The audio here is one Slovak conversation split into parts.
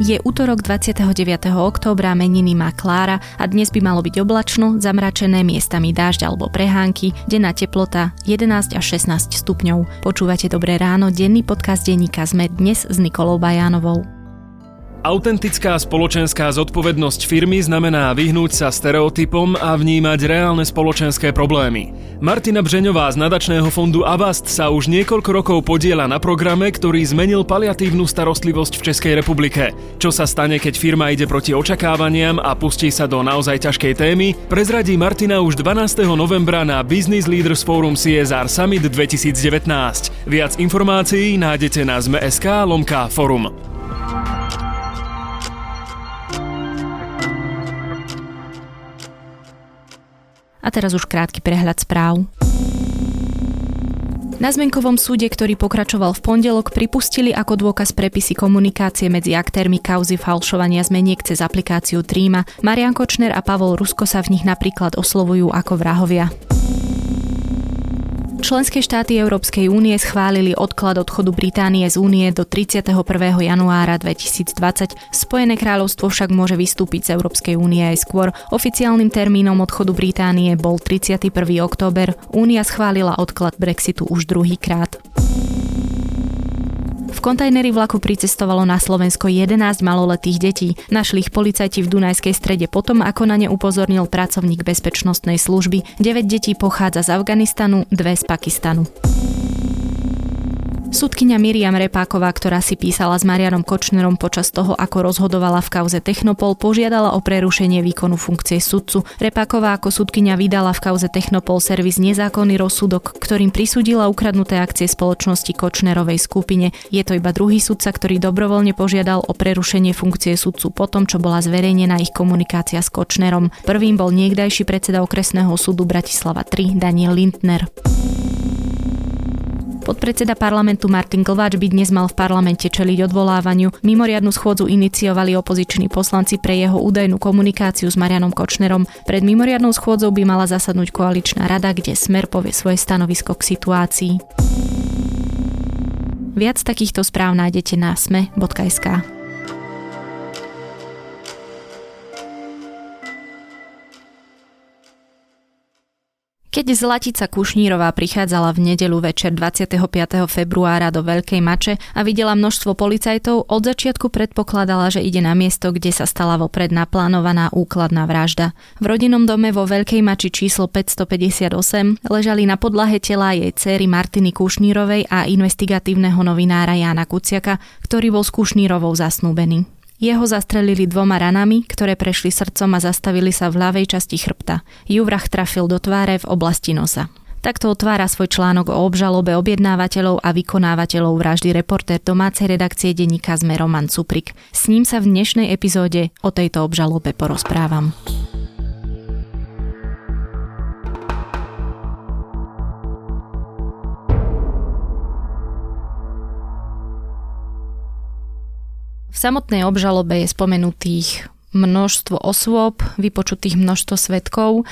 Je útorok 29. októbra, meniny má Klára a dnes by malo byť oblačno, zamračené miestami dážď alebo prehánky, denná teplota 11 až 16 stupňov. Počúvate Dobré ráno, denný podcast denníka sme dnes s Nikolou Bajánovou. Autentická spoločenská zodpovednosť firmy znamená vyhnúť sa stereotypom a vnímať reálne spoločenské problémy. Martina Břeňová z nadačného fondu Avast sa už niekoľko rokov podiela na programe, ktorý zmenil paliatívnu starostlivosť v Českej republike. Čo sa stane, keď firma ide proti očakávaniam a pustí sa do naozaj ťažkej témy, prezradí Martina už 12. novembra na Business Leaders Forum CSR Summit 2019. Viac informácií nájdete na zme.sk lomka forum. A teraz už krátky prehľad správ. Na Zmenkovom súde, ktorý pokračoval v pondelok, pripustili ako dôkaz prepisy komunikácie medzi aktérmi kauzy falšovania zmeniek cez aplikáciu Tríma. Marian Kočner a Pavol Rusko sa v nich napríklad oslovujú ako vrahovia. Členské štáty Európskej únie schválili odklad odchodu Británie z únie do 31. januára 2020. Spojené kráľovstvo však môže vystúpiť z Európskej únie aj skôr. Oficiálnym termínom odchodu Británie bol 31. október. Únia schválila odklad Brexitu už druhýkrát. V kontajneri vlaku pricestovalo na Slovensko 11 maloletých detí. Našli ich policajti v Dunajskej strede potom, ako na ne upozornil pracovník bezpečnostnej služby. 9 detí pochádza z Afganistanu, dve z Pakistanu. Sudkynia Miriam Repáková, ktorá si písala s Marianom Kočnerom počas toho, ako rozhodovala v kauze Technopol, požiadala o prerušenie výkonu funkcie sudcu. Repáková ako sudkynia vydala v kauze Technopol servis nezákonný rozsudok, ktorým prisudila ukradnuté akcie spoločnosti Kočnerovej skupine. Je to iba druhý sudca, ktorý dobrovoľne požiadal o prerušenie funkcie sudcu po tom, čo bola zverejnená ich komunikácia s Kočnerom. Prvým bol niekdajší predseda okresného súdu Bratislava 3 Daniel Lindner. Podpredseda parlamentu Martin Glváč by dnes mal v parlamente čeliť odvolávaniu. Mimoriadnu schôdzu iniciovali opoziční poslanci pre jeho údajnú komunikáciu s Marianom Kočnerom. Pred mimoriadnou schôdzou by mala zasadnúť koaličná rada, kde Smer povie svoje stanovisko k situácii. Viac takýchto správ nájdete na sme.sk. Keď Zlatica Kušnírová prichádzala v nedelu večer 25. februára do Veľkej Mače a videla množstvo policajtov, od začiatku predpokladala, že ide na miesto, kde sa stala vopred naplánovaná úkladná vražda. V rodinnom dome vo Veľkej Mači číslo 558 ležali na podlahe tela jej céry Martiny Kušnírovej a investigatívneho novinára Jána Kuciaka, ktorý bol s Kušnírovou zasnúbený. Jeho zastrelili dvoma ranami, ktoré prešli srdcom a zastavili sa v ľavej časti chrbta. Juvrach trafil do tváre v oblasti nosa. Takto otvára svoj článok o obžalobe objednávateľov a vykonávateľov vraždy reportér domácej redakcie denníka Zme Roman Cuprik. S ním sa v dnešnej epizóde o tejto obžalobe porozprávam. Samotnej obžalobe je spomenutých množstvo osôb, vypočutých množstvo svetkov,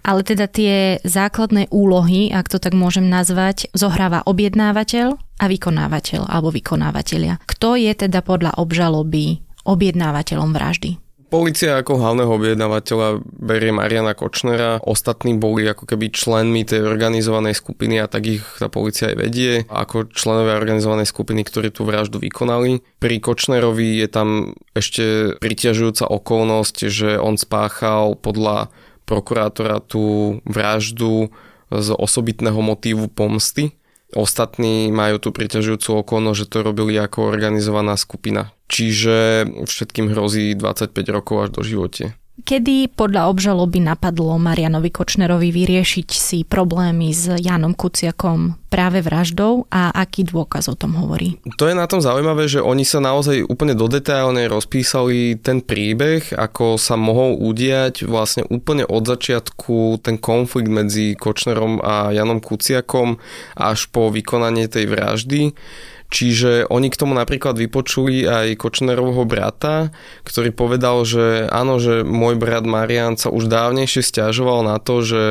ale teda tie základné úlohy, ak to tak môžem nazvať, zohráva objednávateľ a vykonávateľ alebo vykonávateľia. Kto je teda podľa obžaloby objednávateľom vraždy? Polícia ako hlavného objednávateľa berie Mariana Kočnera. Ostatní boli ako keby členmi tej organizovanej skupiny a tak ich tá policia aj vedie. Ako členovia organizovanej skupiny, ktorí tú vraždu vykonali. Pri Kočnerovi je tam ešte priťažujúca okolnosť, že on spáchal podľa prokurátora tú vraždu z osobitného motívu pomsty. Ostatní majú tú priťažujúcu okolnosť, že to robili ako organizovaná skupina čiže všetkým hrozí 25 rokov až do živote. Kedy podľa obžaloby napadlo Marianovi Kočnerovi vyriešiť si problémy s Janom Kuciakom práve vraždou a aký dôkaz o tom hovorí? To je na tom zaujímavé, že oni sa naozaj úplne do detailne rozpísali ten príbeh, ako sa mohol udiať vlastne úplne od začiatku ten konflikt medzi Kočnerom a Janom Kuciakom až po vykonanie tej vraždy Čiže oni k tomu napríklad vypočuli aj Kočnerovho brata, ktorý povedal, že áno, že môj brat Marian sa už dávnejšie stiažoval na to, že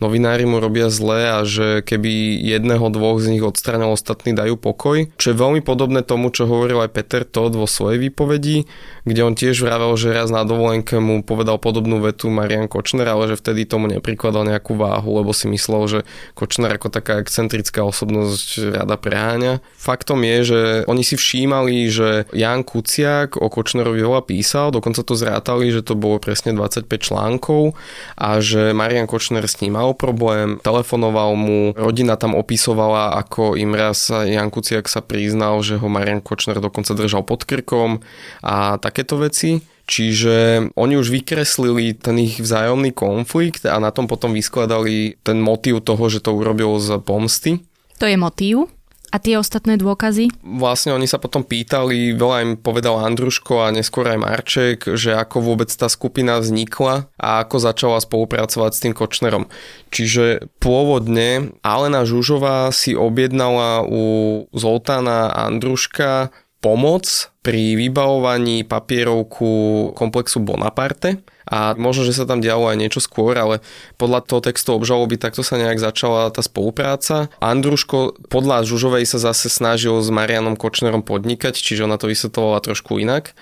novinári mu robia zle a že keby jedného, dvoch z nich odstranil, ostatní dajú pokoj. Čo je veľmi podobné tomu, čo hovoril aj Peter Todd vo svojej výpovedi, kde on tiež vravel, že raz na dovolenke mu povedal podobnú vetu Marian Kočner, ale že vtedy tomu neprikladal nejakú váhu, lebo si myslel, že Kočner ako taká excentrická osobnosť rada preháňa. Faktom je, že oni si všímali, že Jan Kuciak o Kočnerovi veľa písal, dokonca to zrátali, že to bolo presne 25 článkov a že Marian Kočner s ním mal problém, telefonoval mu, rodina tam opisovala, ako im raz Jan Kuciak sa priznal, že ho Marian Kočner dokonca držal pod krkom a takéto veci. Čiže oni už vykreslili ten ich vzájomný konflikt a na tom potom vyskladali ten motív toho, že to urobil z pomsty. To je motív? A tie ostatné dôkazy? Vlastne oni sa potom pýtali, veľa im povedal Andruško a neskôr aj Marček, že ako vôbec tá skupina vznikla a ako začala spolupracovať s tým Kočnerom. Čiže pôvodne Alena Žužová si objednala u Zoltána Andruška pomoc pri vybavovaní papierovku komplexu Bonaparte a možno, že sa tam dialo aj niečo skôr, ale podľa toho textu obžaloby takto sa nejak začala tá spolupráca. Andruško podľa Žužovej sa zase snažil s Marianom Kočnerom podnikať, čiže ona to vysvetovala trošku inak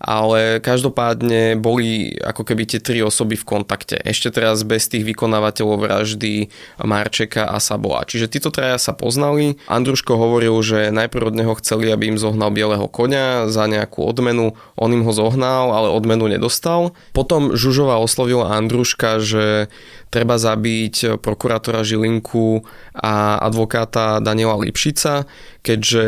ale každopádne boli ako keby tie tri osoby v kontakte. Ešte teraz bez tých vykonávateľov vraždy Marčeka a Sabola. Čiže títo traja sa poznali. Andruško hovoril, že najprv od neho chceli, aby im zohnal bieleho konia za nejakú odmenu. On im ho zohnal, ale odmenu nedostal. Potom Žužova oslovila Andruška, že treba zabiť prokurátora Žilinku a advokáta Daniela Lipšica, keďže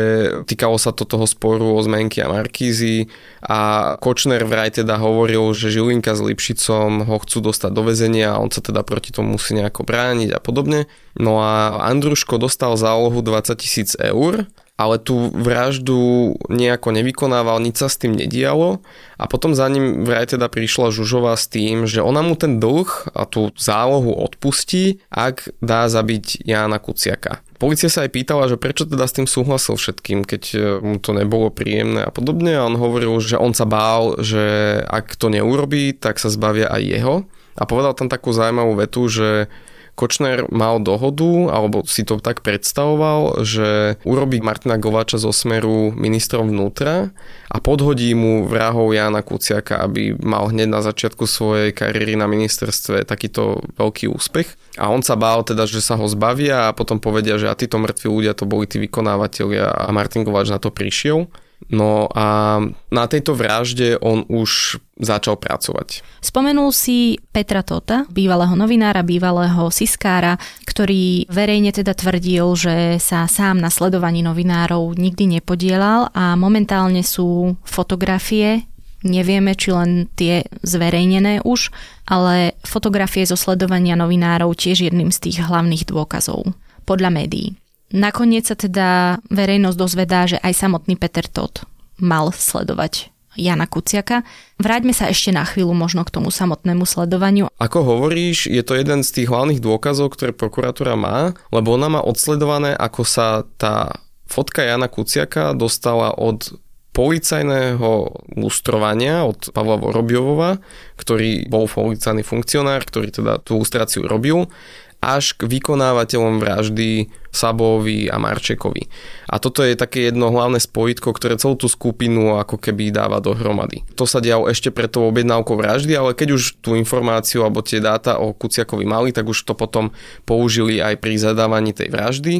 týkalo sa to toho sporu o zmenky a Markízy a Kočner vraj teda hovoril, že Žilinka s Lipšicom ho chcú dostať do väzenia a on sa teda proti tomu musí nejako brániť a podobne. No a Andruško dostal zálohu 20 tisíc eur ale tú vraždu nejako nevykonával, nič sa s tým nedialo a potom za ním vraj teda prišla Žužová s tým, že ona mu ten dlh a tú zálohu odpustí, ak dá zabiť Jána Kuciaka. Polícia sa aj pýtala, že prečo teda s tým súhlasil všetkým, keď e, mu to nebolo príjemné a podobne. A on hovoril, že on sa bál, že ak to neurobí, tak sa zbavia aj jeho. A povedal tam takú zaujímavú vetu, že Kočner mal dohodu, alebo si to tak predstavoval, že urobí Martina Gováča zo Smeru ministrom vnútra a podhodí mu vrahov Jana Kuciaka, aby mal hneď na začiatku svojej kariéry na ministerstve takýto veľký úspech. A on sa bál teda, že sa ho zbavia a potom povedia, že a títo mŕtvi ľudia to boli tí vykonávateľia a Martin Gováč na to prišiel. No a na tejto vražde on už začal pracovať. Spomenul si Petra Tota, bývalého novinára, bývalého siskára, ktorý verejne teda tvrdil, že sa sám na sledovaní novinárov nikdy nepodielal a momentálne sú fotografie Nevieme, či len tie zverejnené už, ale fotografie zo sledovania novinárov tiež jedným z tých hlavných dôkazov podľa médií. Nakoniec sa teda verejnosť dozvedá, že aj samotný Peter Todd mal sledovať Jana Kuciaka. Vráťme sa ešte na chvíľu možno k tomu samotnému sledovaniu. Ako hovoríš, je to jeden z tých hlavných dôkazov, ktoré prokuratúra má, lebo ona má odsledované, ako sa tá fotka Jana Kuciaka dostala od policajného lustrovania od Pavla Vorobiovova, ktorý bol policajný funkcionár, ktorý teda tú lustráciu robil až k vykonávateľom vraždy Sabovi a Marčekovi. A toto je také jedno hlavné spojitko, ktoré celú tú skupinu ako keby dáva dohromady. To sa dialo ešte pred tou objednávkou vraždy, ale keď už tú informáciu alebo tie dáta o Kuciakovi mali, tak už to potom použili aj pri zadávaní tej vraždy.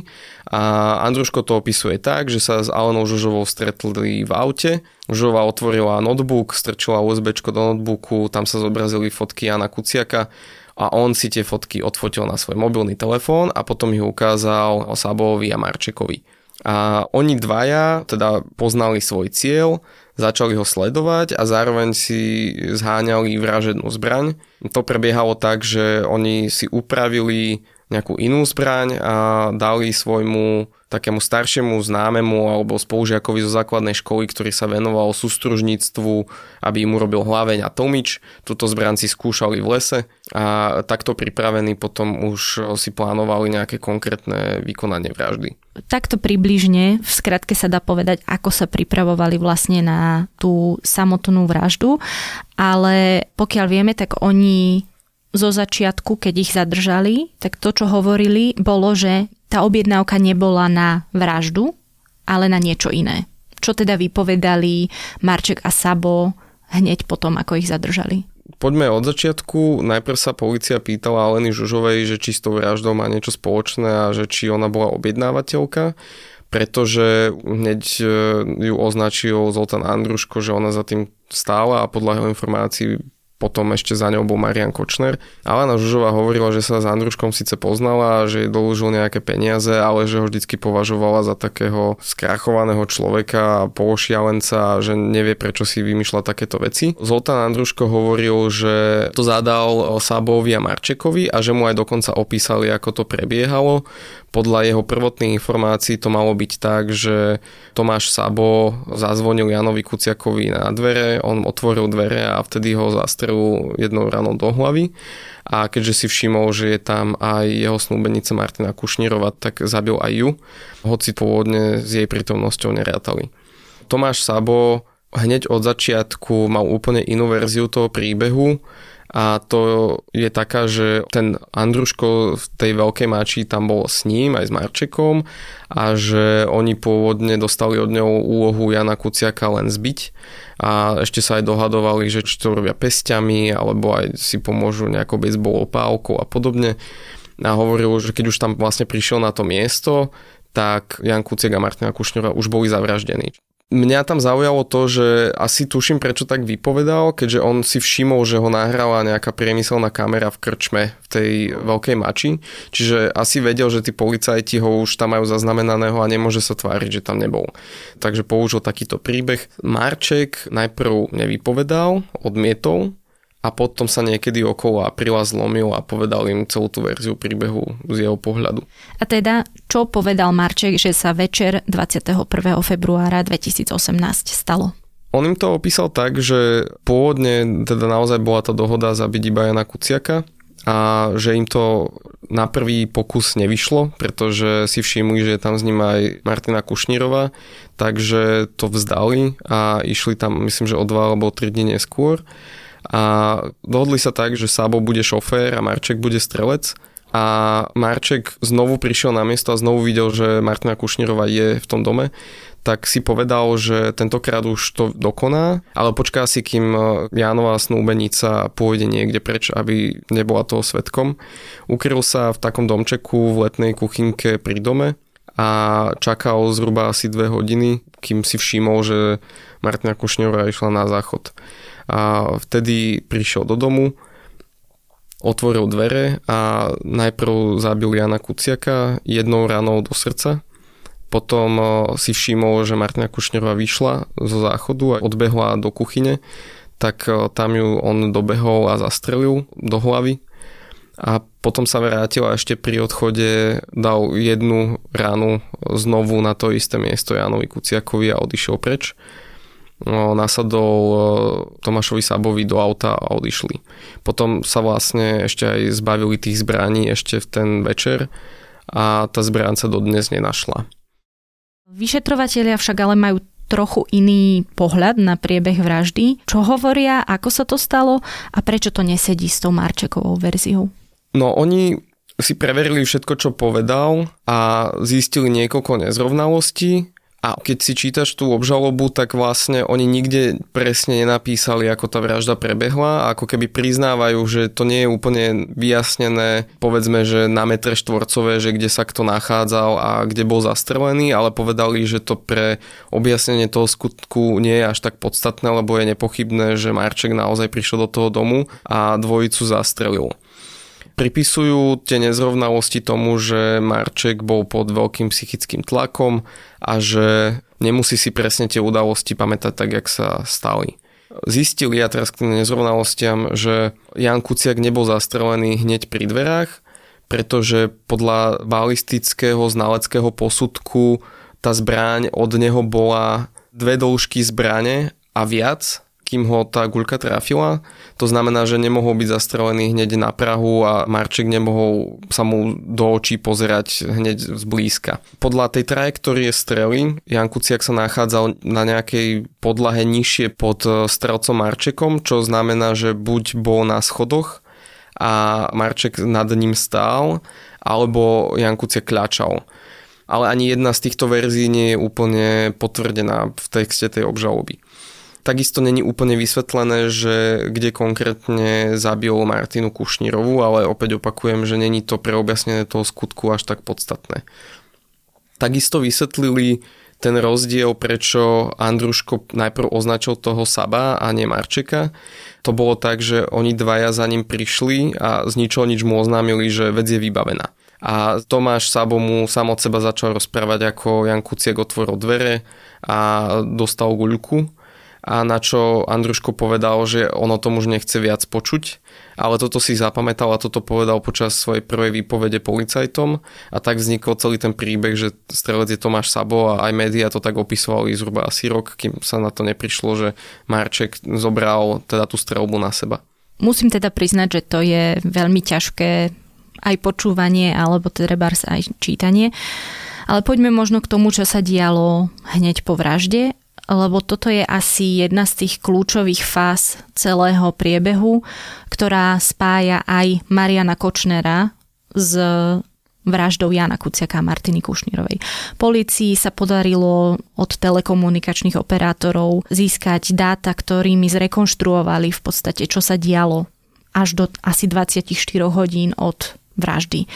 A Andruško to opisuje tak, že sa s Alenou Žužovou stretli v aute. Žužová otvorila notebook, strčila USB do notebooku, tam sa zobrazili fotky Jana Kuciaka a on si tie fotky odfotil na svoj mobilný telefón a potom ich ukázal Sabovi a Marčekovi. A oni dvaja teda poznali svoj cieľ, začali ho sledovať a zároveň si zháňali vražednú zbraň. To prebiehalo tak, že oni si upravili nejakú inú zbraň a dali svojmu takému staršiemu známemu alebo spolužiakovi zo základnej školy, ktorý sa venoval sústružníctvu, aby mu robil hlaveň a tomič. Tuto zbraň si skúšali v lese a takto pripravení potom už si plánovali nejaké konkrétne vykonanie vraždy. Takto približne, v skratke sa dá povedať, ako sa pripravovali vlastne na tú samotnú vraždu, ale pokiaľ vieme, tak oni zo začiatku, keď ich zadržali, tak to, čo hovorili, bolo, že tá objednávka nebola na vraždu, ale na niečo iné. Čo teda vypovedali Marček a Sabo hneď potom, ako ich zadržali? Poďme od začiatku. Najprv sa policia pýtala Aleny Žužovej, že či s tou vraždou má niečo spoločné a že či ona bola objednávateľka pretože hneď e, ju označil Zoltán Andruško, že ona za tým stála a podľa jeho informácií potom ešte za ňou bol Marian Kočner. Alena Žužová hovorila, že sa s Andruškom síce poznala, že jej dolužil nejaké peniaze, ale že ho vždycky považovala za takého skrachovaného človeka a pološialenca, že nevie prečo si vymýšľa takéto veci. Zoltán Andruško hovoril, že to zadal Sabovi a Marčekovi a že mu aj dokonca opísali, ako to prebiehalo. Podľa jeho prvotných informácií to malo byť tak, že Tomáš Sabo zazvonil Janovi Kuciakovi na dvere, on otvoril dvere a vtedy ho zastrelil jednou ranou do hlavy a keďže si všimol, že je tam aj jeho snúbenica Martina Kušnírova, tak zabil aj ju, hoci pôvodne s jej prítomnosťou nerátali. Tomáš Sabo hneď od začiatku mal úplne inú verziu toho príbehu, a to je taká, že ten Andruško v tej veľkej mači tam bol s ním aj s Marčekom a že oni pôvodne dostali od neho úlohu Jana Kuciaka len zbiť a ešte sa aj dohadovali, že či to robia pestiami alebo aj si pomôžu nejakou bezbolovou pálkou a podobne a hovoril, že keď už tam vlastne prišiel na to miesto, tak Jan Kuciak a Martina Kušňora už boli zavraždení. Mňa tam zaujalo to, že asi tuším, prečo tak vypovedal, keďže on si všimol, že ho nahrala nejaká priemyselná kamera v krčme v tej veľkej mači, čiže asi vedel, že tí policajti ho už tam majú zaznamenaného a nemôže sa tváriť, že tam nebol. Takže použil takýto príbeh. Marček najprv nevypovedal, odmietol, a potom sa niekedy okolo apríla zlomil a povedal im celú tú verziu príbehu z jeho pohľadu. A teda, čo povedal Marček, že sa večer 21. februára 2018 stalo? On im to opísal tak, že pôvodne teda naozaj bola tá dohoda zabiť iba Jana Kuciaka a že im to na prvý pokus nevyšlo, pretože si všimli, že je tam s ním aj Martina Kušnírova, takže to vzdali a išli tam myslím, že o dva alebo o tri dní neskôr a dohodli sa tak, že Sabo bude šofér a Marček bude strelec. A Marček znovu prišiel na miesto a znovu videl, že Martina Kušnírova je v tom dome, tak si povedal, že tentokrát už to dokoná, ale počká si, kým Jánová snúbenica pôjde niekde preč, aby nebola toho svetkom. Ukryl sa v takom domčeku v letnej kuchynke pri dome a čakal zhruba asi dve hodiny, kým si všimol, že Martina Kušňová išla na záchod a vtedy prišiel do domu, otvoril dvere a najprv zabil Jana Kuciaka jednou ranou do srdca. Potom e, si všimol, že Martina Kušnerová vyšla zo záchodu a odbehla do kuchyne, tak e, tam ju on dobehol a zastrelil do hlavy. A potom sa vrátil a ešte pri odchode dal jednu ránu znovu na to isté miesto Janovi Kuciakovi a odišiel preč nasadol e, Tomášovi Sabovi do auta a odišli. Potom sa vlastne ešte aj zbavili tých zbraní ešte v ten večer a tá zbraň sa dodnes nenašla. Vyšetrovatelia však ale majú trochu iný pohľad na priebeh vraždy. Čo hovoria, ako sa to stalo a prečo to nesedí s tou Marčekovou verziou? No oni si preverili všetko, čo povedal a zistili niekoľko nezrovnalostí a keď si čítaš tú obžalobu, tak vlastne oni nikde presne nenapísali, ako tá vražda prebehla. Ako keby priznávajú, že to nie je úplne vyjasnené, povedzme, že na metre štvorcové, že kde sa kto nachádzal a kde bol zastrelený, ale povedali, že to pre objasnenie toho skutku nie je až tak podstatné, lebo je nepochybné, že Marček naozaj prišiel do toho domu a dvojicu zastrelil pripisujú tie nezrovnalosti tomu, že Marček bol pod veľkým psychickým tlakom a že nemusí si presne tie udalosti pamätať tak, jak sa stali. Zistili ja teraz k tým nezrovnalostiam, že Jan Kuciak nebol zastrelený hneď pri dverách, pretože podľa balistického znaleckého posudku tá zbraň od neho bola dve dĺžky zbrane a viac kým ho tá guľka trafila. To znamená, že nemohol byť zastrelený hneď na Prahu a Marček nemohol sa mu do očí pozerať hneď zblízka. Podľa tej trajektórie strely Jan Kuciak sa nachádzal na nejakej podlahe nižšie pod strelcom Marčekom, čo znamená, že buď bol na schodoch, a Marček nad ním stál, alebo Jan Kuciak kľačal. Ale ani jedna z týchto verzií nie je úplne potvrdená v texte tej obžaloby. Takisto není úplne vysvetlené, že kde konkrétne zabil Martinu Kušnírovú, ale opäť opakujem, že není to pre objasnenie toho skutku až tak podstatné. Takisto vysvetlili ten rozdiel, prečo Andruško najprv označil toho Saba a nie Marčeka. To bolo tak, že oni dvaja za ním prišli a z ničoho nič mu oznámili, že vec je vybavená. A Tomáš Sabo mu sám od seba začal rozprávať, ako Jan Kuciak otvoril dvere a dostal guľku a na čo Andruško povedal, že ono tomu už nechce viac počuť, ale toto si zapamätal a toto povedal počas svojej prvej výpovede policajtom a tak vznikol celý ten príbeh, že strelec je Tomáš Sabo a aj médiá to tak opisovali zhruba asi rok, kým sa na to neprišlo, že Marček zobral teda tú strelbu na seba. Musím teda priznať, že to je veľmi ťažké aj počúvanie alebo teda aj čítanie. Ale poďme možno k tomu, čo sa dialo hneď po vražde lebo toto je asi jedna z tých kľúčových fáz celého priebehu, ktorá spája aj Mariana Kočnera s vraždou Jana Kuciaka a Martiny Kušnírovej. Polícii sa podarilo od telekomunikačných operátorov získať dáta, ktorými zrekonštruovali v podstate, čo sa dialo až do asi 24 hodín od vraždy.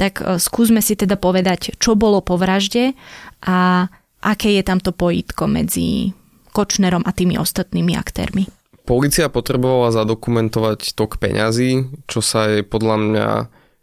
Tak e, skúsme si teda povedať, čo bolo po vražde a aké je tamto pojitko medzi Kočnerom a tými ostatnými aktérmi? Polícia potrebovala zadokumentovať tok peňazí, čo sa jej podľa mňa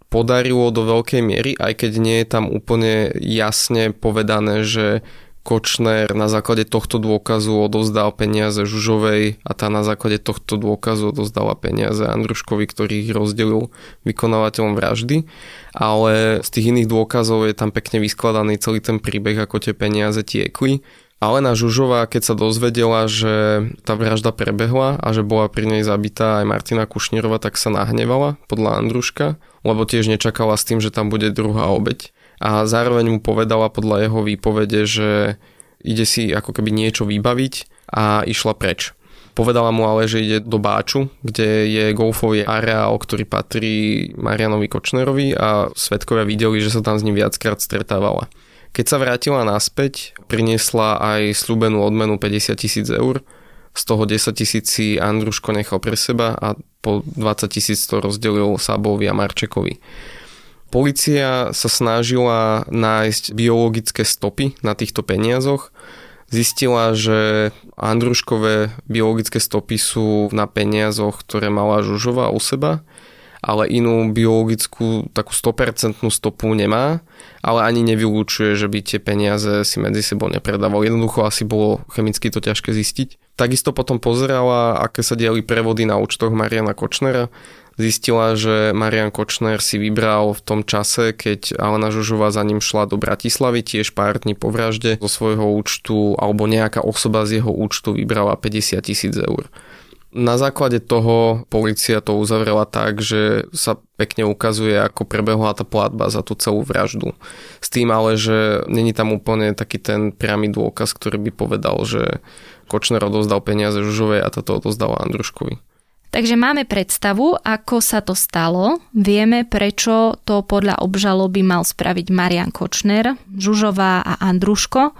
podarilo do veľkej miery, aj keď nie je tam úplne jasne povedané, že Kočner na základe tohto dôkazu odovzdal peniaze Žužovej a tá na základe tohto dôkazu odozdala peniaze Andruškovi, ktorý ich rozdelil vykonávateľom vraždy. Ale z tých iných dôkazov je tam pekne vyskladaný celý ten príbeh, ako tie peniaze tiekli. Alena Žužová, keď sa dozvedela, že tá vražda prebehla a že bola pri nej zabitá aj Martina Kušnírova, tak sa nahnevala podľa Andruška, lebo tiež nečakala s tým, že tam bude druhá obeď a zároveň mu povedala podľa jeho výpovede, že ide si ako keby niečo vybaviť a išla preč. Povedala mu ale, že ide do Báču, kde je golfový areál, ktorý patrí Marianovi Kočnerovi a svetkovia videli, že sa tam s ním viackrát stretávala. Keď sa vrátila naspäť, priniesla aj slúbenú odmenu 50 tisíc eur, z toho 10 tisíc si Andruško nechal pre seba a po 20 tisíc to rozdelil Sabovi a Marčekovi. Polícia sa snažila nájsť biologické stopy na týchto peniazoch. Zistila, že Andruškové biologické stopy sú na peniazoch, ktoré mala Žužova u seba, ale inú biologickú takú 100% stopu nemá, ale ani nevylúčuje, že by tie peniaze si medzi sebou nepredával. Jednoducho asi bolo chemicky to ťažké zistiť. Takisto potom pozerala, aké sa diali prevody na účtoch Mariana Kočnera zistila, že Marian Kočner si vybral v tom čase, keď Alena Žužová za ním šla do Bratislavy, tiež pár dní po vražde, zo svojho účtu, alebo nejaká osoba z jeho účtu vybrala 50 tisíc eur. Na základe toho policia to uzavrela tak, že sa pekne ukazuje, ako prebehla tá platba za tú celú vraždu. S tým ale, že není tam úplne taký ten priamy dôkaz, ktorý by povedal, že Kočner odozdal peniaze Žužovej a toto odozdala Andruškovi. Takže máme predstavu, ako sa to stalo. Vieme, prečo to podľa obžaloby mal spraviť Marian Kočner, Žužová a Andruško.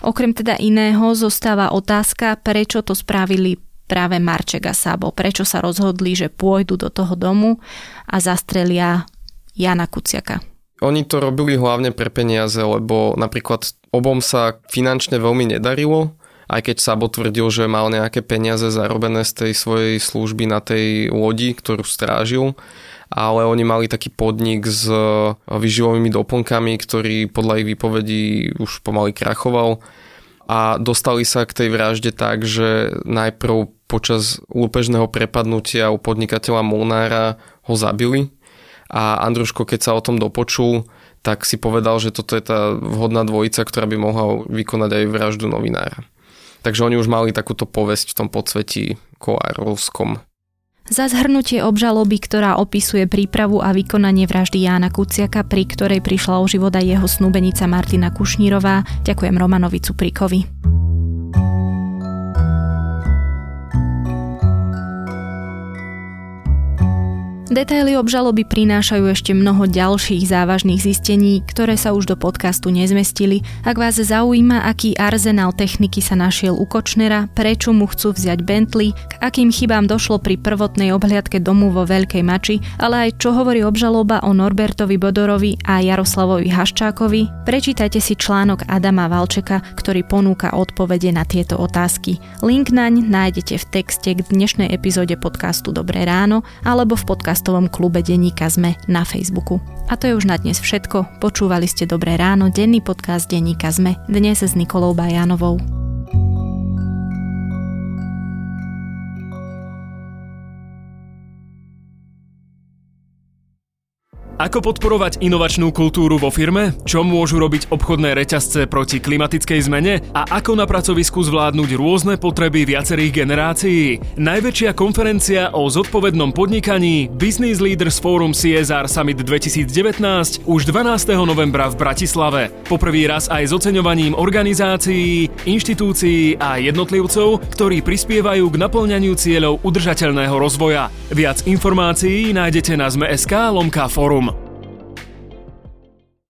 Okrem teda iného zostáva otázka, prečo to spravili práve Marček a Sabo. Prečo sa rozhodli, že pôjdu do toho domu a zastrelia Jana Kuciaka. Oni to robili hlavne pre peniaze, lebo napríklad obom sa finančne veľmi nedarilo aj keď Sabo tvrdil, že mal nejaké peniaze zarobené z tej svojej služby na tej lodi, ktorú strážil, ale oni mali taký podnik s vyživovými doplnkami, ktorý podľa ich výpovedí už pomaly krachoval a dostali sa k tej vražde tak, že najprv počas lúpežného prepadnutia u podnikateľa Molnára ho zabili a Andruško, keď sa o tom dopočul, tak si povedal, že toto je tá vhodná dvojica, ktorá by mohla vykonať aj vraždu novinára. Takže oni už mali takúto povesť v tom podsvetí koárovskom. Za zhrnutie obžaloby, ktorá opisuje prípravu a vykonanie vraždy Jána Kuciaka, pri ktorej prišla o život aj jeho snúbenica Martina Kušnírová, ďakujem Romanovi Cuprikovi. Detaily obžaloby prinášajú ešte mnoho ďalších závažných zistení, ktoré sa už do podcastu nezmestili. Ak vás zaujíma, aký arzenál techniky sa našiel u Kočnera, prečo mu chcú vziať Bentley, k akým chybám došlo pri prvotnej obhliadke domu vo Veľkej Mači, ale aj čo hovorí obžaloba o Norbertovi Bodorovi a Jaroslavovi Haščákovi, prečítajte si článok Adama Valčeka, ktorý ponúka odpovede na tieto otázky. Link naň nájdete v texte k dnešnej epizóde podcastu Dobré ráno alebo v podcastu podcastovom klube Denníka Zme na Facebooku. A to je už na dnes všetko. Počúvali ste Dobré ráno, denný podcast Denníka Zme, dnes s Nikolou Bajanovou. Ako podporovať inovačnú kultúru vo firme? Čo môžu robiť obchodné reťazce proti klimatickej zmene? A ako na pracovisku zvládnuť rôzne potreby viacerých generácií? Najväčšia konferencia o zodpovednom podnikaní Business Leaders Forum CSR Summit 2019 už 12. novembra v Bratislave. Poprvý raz aj s oceňovaním organizácií, inštitúcií a jednotlivcov, ktorí prispievajú k naplňaniu cieľov udržateľného rozvoja. Viac informácií nájdete na Zme.sk lomka forum.